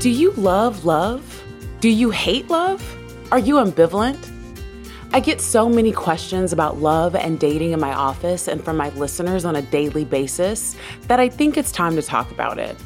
Do you love love? Do you hate love? Are you ambivalent? I get so many questions about love and dating in my office and from my listeners on a daily basis that I think it's time to talk about it.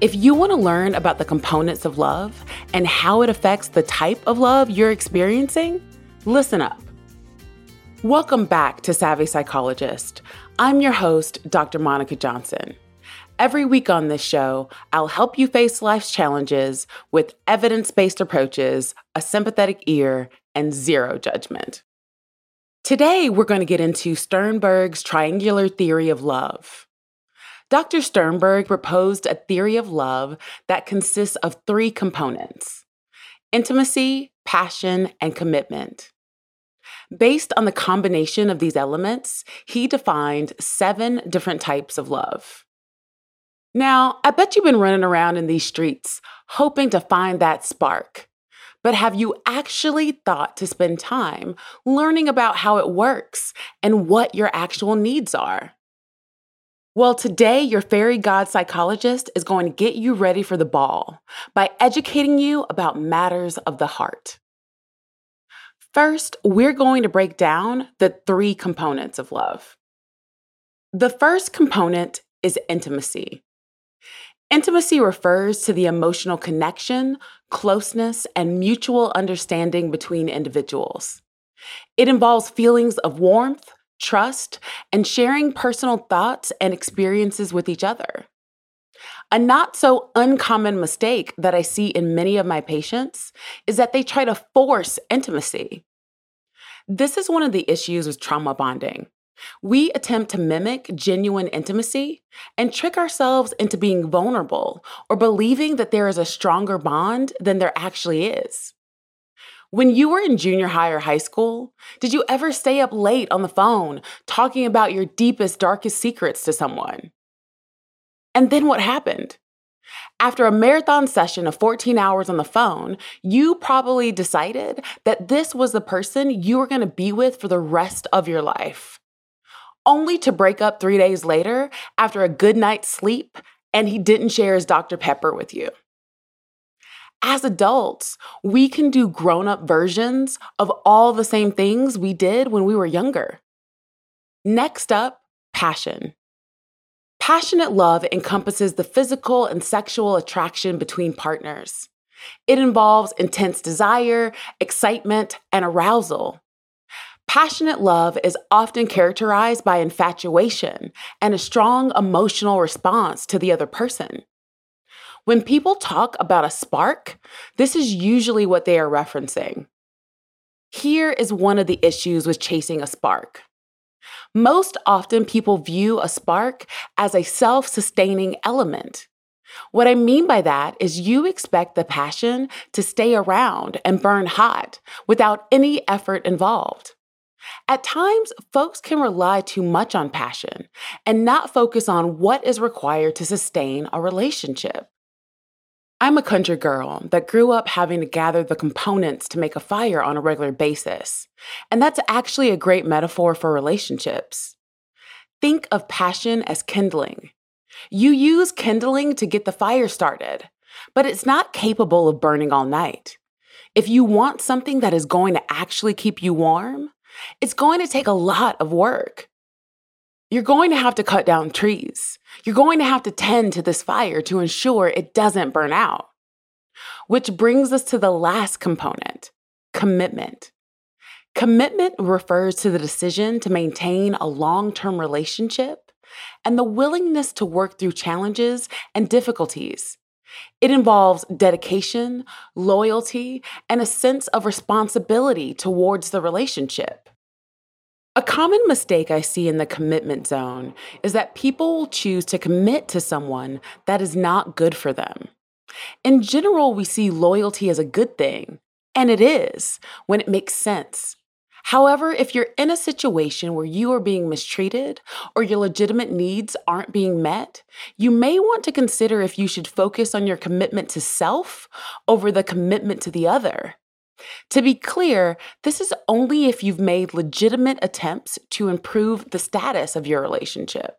If you want to learn about the components of love and how it affects the type of love you're experiencing, listen up. Welcome back to Savvy Psychologist. I'm your host, Dr. Monica Johnson. Every week on this show, I'll help you face life's challenges with evidence based approaches, a sympathetic ear, and zero judgment. Today, we're going to get into Sternberg's triangular theory of love. Dr. Sternberg proposed a theory of love that consists of three components intimacy, passion, and commitment. Based on the combination of these elements, he defined seven different types of love. Now, I bet you've been running around in these streets hoping to find that spark. But have you actually thought to spend time learning about how it works and what your actual needs are? Well, today, your fairy god psychologist is going to get you ready for the ball by educating you about matters of the heart. First, we're going to break down the three components of love. The first component is intimacy. Intimacy refers to the emotional connection, closeness, and mutual understanding between individuals. It involves feelings of warmth, trust, and sharing personal thoughts and experiences with each other. A not so uncommon mistake that I see in many of my patients is that they try to force intimacy. This is one of the issues with trauma bonding. We attempt to mimic genuine intimacy and trick ourselves into being vulnerable or believing that there is a stronger bond than there actually is. When you were in junior high or high school, did you ever stay up late on the phone talking about your deepest, darkest secrets to someone? And then what happened? After a marathon session of 14 hours on the phone, you probably decided that this was the person you were going to be with for the rest of your life only to break up three days later after a good night's sleep and he didn't share his Dr. Pepper with you. As adults, we can do grown up versions of all the same things we did when we were younger. Next up, passion. Passionate love encompasses the physical and sexual attraction between partners. It involves intense desire, excitement, and arousal. Passionate love is often characterized by infatuation and a strong emotional response to the other person. When people talk about a spark, this is usually what they are referencing. Here is one of the issues with chasing a spark. Most often, people view a spark as a self sustaining element. What I mean by that is you expect the passion to stay around and burn hot without any effort involved. At times, folks can rely too much on passion and not focus on what is required to sustain a relationship. I'm a country girl that grew up having to gather the components to make a fire on a regular basis, and that's actually a great metaphor for relationships. Think of passion as kindling. You use kindling to get the fire started, but it's not capable of burning all night. If you want something that is going to actually keep you warm, it's going to take a lot of work. You're going to have to cut down trees. You're going to have to tend to this fire to ensure it doesn't burn out. Which brings us to the last component commitment. Commitment refers to the decision to maintain a long term relationship and the willingness to work through challenges and difficulties. It involves dedication, loyalty, and a sense of responsibility towards the relationship. A common mistake I see in the commitment zone is that people will choose to commit to someone that is not good for them. In general, we see loyalty as a good thing, and it is when it makes sense. However, if you're in a situation where you are being mistreated or your legitimate needs aren't being met, you may want to consider if you should focus on your commitment to self over the commitment to the other. To be clear, this is only if you've made legitimate attempts to improve the status of your relationship.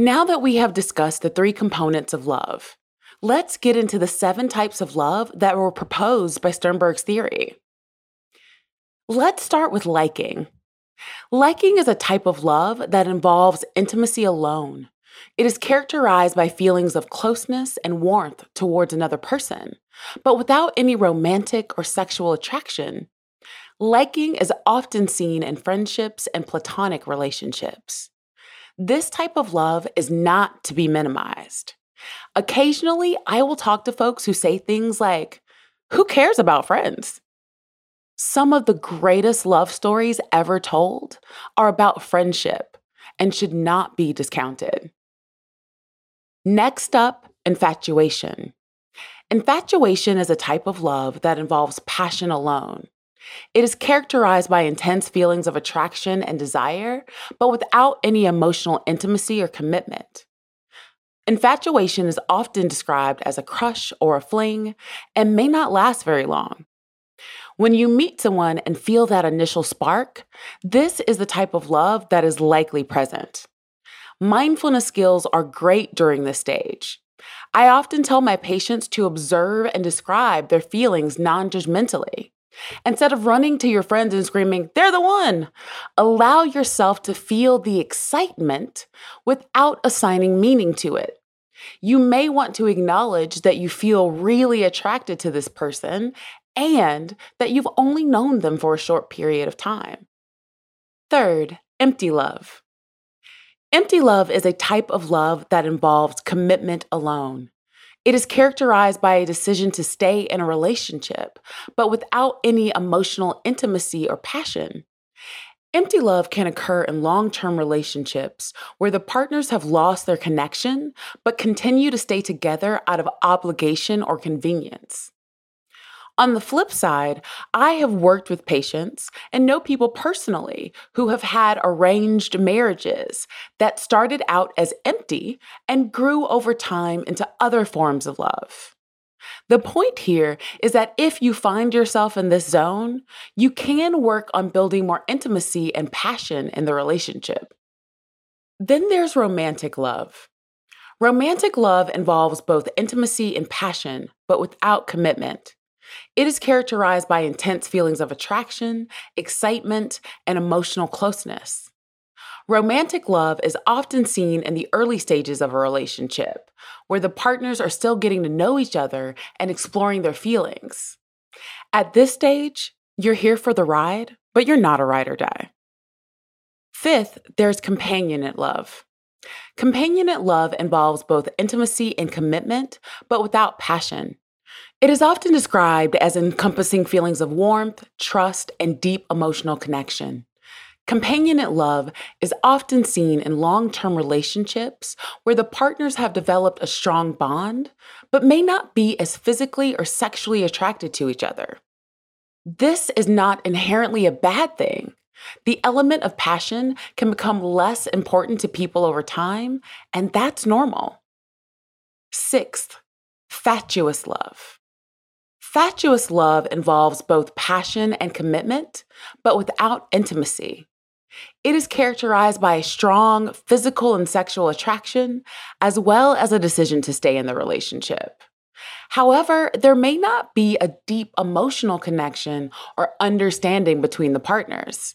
Now that we have discussed the three components of love, let's get into the seven types of love that were proposed by Sternberg's theory. Let's start with liking. Liking is a type of love that involves intimacy alone. It is characterized by feelings of closeness and warmth towards another person, but without any romantic or sexual attraction. Liking is often seen in friendships and platonic relationships. This type of love is not to be minimized. Occasionally, I will talk to folks who say things like, Who cares about friends? Some of the greatest love stories ever told are about friendship and should not be discounted. Next up, infatuation. Infatuation is a type of love that involves passion alone. It is characterized by intense feelings of attraction and desire, but without any emotional intimacy or commitment. Infatuation is often described as a crush or a fling and may not last very long. When you meet someone and feel that initial spark, this is the type of love that is likely present. Mindfulness skills are great during this stage. I often tell my patients to observe and describe their feelings non judgmentally. Instead of running to your friends and screaming, they're the one, allow yourself to feel the excitement without assigning meaning to it. You may want to acknowledge that you feel really attracted to this person and that you've only known them for a short period of time. Third, empty love. Empty love is a type of love that involves commitment alone. It is characterized by a decision to stay in a relationship, but without any emotional intimacy or passion. Empty love can occur in long term relationships where the partners have lost their connection but continue to stay together out of obligation or convenience. On the flip side, I have worked with patients and know people personally who have had arranged marriages that started out as empty and grew over time into other forms of love. The point here is that if you find yourself in this zone, you can work on building more intimacy and passion in the relationship. Then there's romantic love. Romantic love involves both intimacy and passion, but without commitment. It is characterized by intense feelings of attraction, excitement, and emotional closeness. Romantic love is often seen in the early stages of a relationship, where the partners are still getting to know each other and exploring their feelings. At this stage, you're here for the ride, but you're not a ride or die. Fifth, there's companionate love. Companionate love involves both intimacy and commitment, but without passion. It is often described as encompassing feelings of warmth, trust, and deep emotional connection. Companionate love is often seen in long term relationships where the partners have developed a strong bond, but may not be as physically or sexually attracted to each other. This is not inherently a bad thing. The element of passion can become less important to people over time, and that's normal. Sixth, fatuous love. Fatuous love involves both passion and commitment, but without intimacy. It is characterized by a strong physical and sexual attraction, as well as a decision to stay in the relationship. However, there may not be a deep emotional connection or understanding between the partners.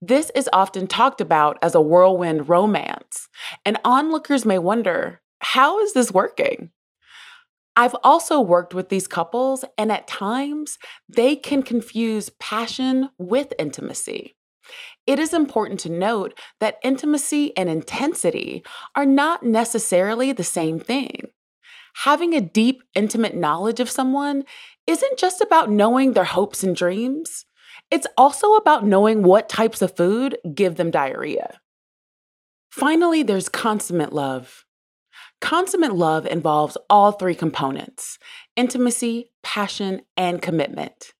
This is often talked about as a whirlwind romance, and onlookers may wonder how is this working? I've also worked with these couples, and at times they can confuse passion with intimacy. It is important to note that intimacy and intensity are not necessarily the same thing. Having a deep, intimate knowledge of someone isn't just about knowing their hopes and dreams, it's also about knowing what types of food give them diarrhea. Finally, there's consummate love. Consummate love involves all three components intimacy, passion, and commitment.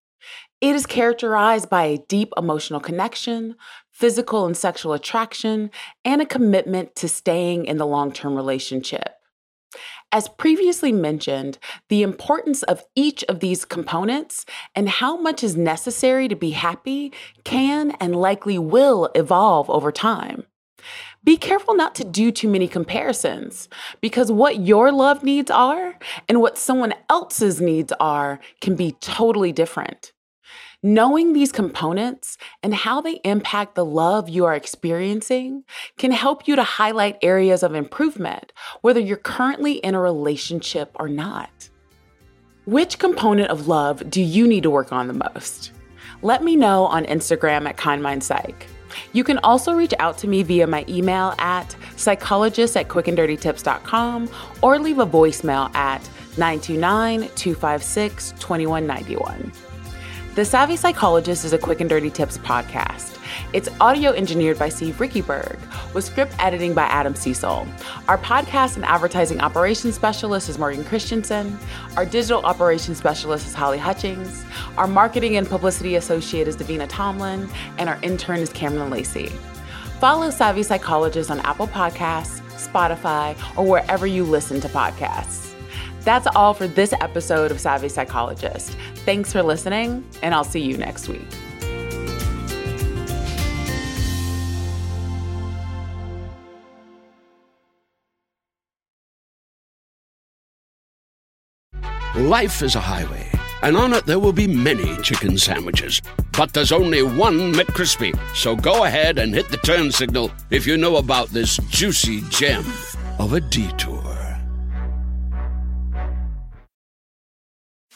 It is characterized by a deep emotional connection, physical and sexual attraction, and a commitment to staying in the long term relationship. As previously mentioned, the importance of each of these components and how much is necessary to be happy can and likely will evolve over time. Be careful not to do too many comparisons because what your love needs are and what someone else's needs are can be totally different. Knowing these components and how they impact the love you are experiencing can help you to highlight areas of improvement, whether you're currently in a relationship or not. Which component of love do you need to work on the most? Let me know on Instagram at KindMindPsych. You can also reach out to me via my email at psychologist at quickanddirtytips.com or leave a voicemail at 929 256 2191. The Savvy Psychologist is a quick and dirty tips podcast. It's audio engineered by Steve Riekeberg, with script editing by Adam Cecil. Our podcast and advertising operations specialist is Morgan Christensen. Our digital operations specialist is Holly Hutchings. Our marketing and publicity associate is Davina Tomlin. And our intern is Cameron Lacey. Follow Savvy Psychologist on Apple Podcasts, Spotify, or wherever you listen to podcasts. That's all for this episode of Savvy Psychologist. Thanks for listening, and I'll see you next week. Life is a highway, and on it there will be many chicken sandwiches. But there's only one McCrispy. So go ahead and hit the turn signal if you know about this juicy gem of a detour.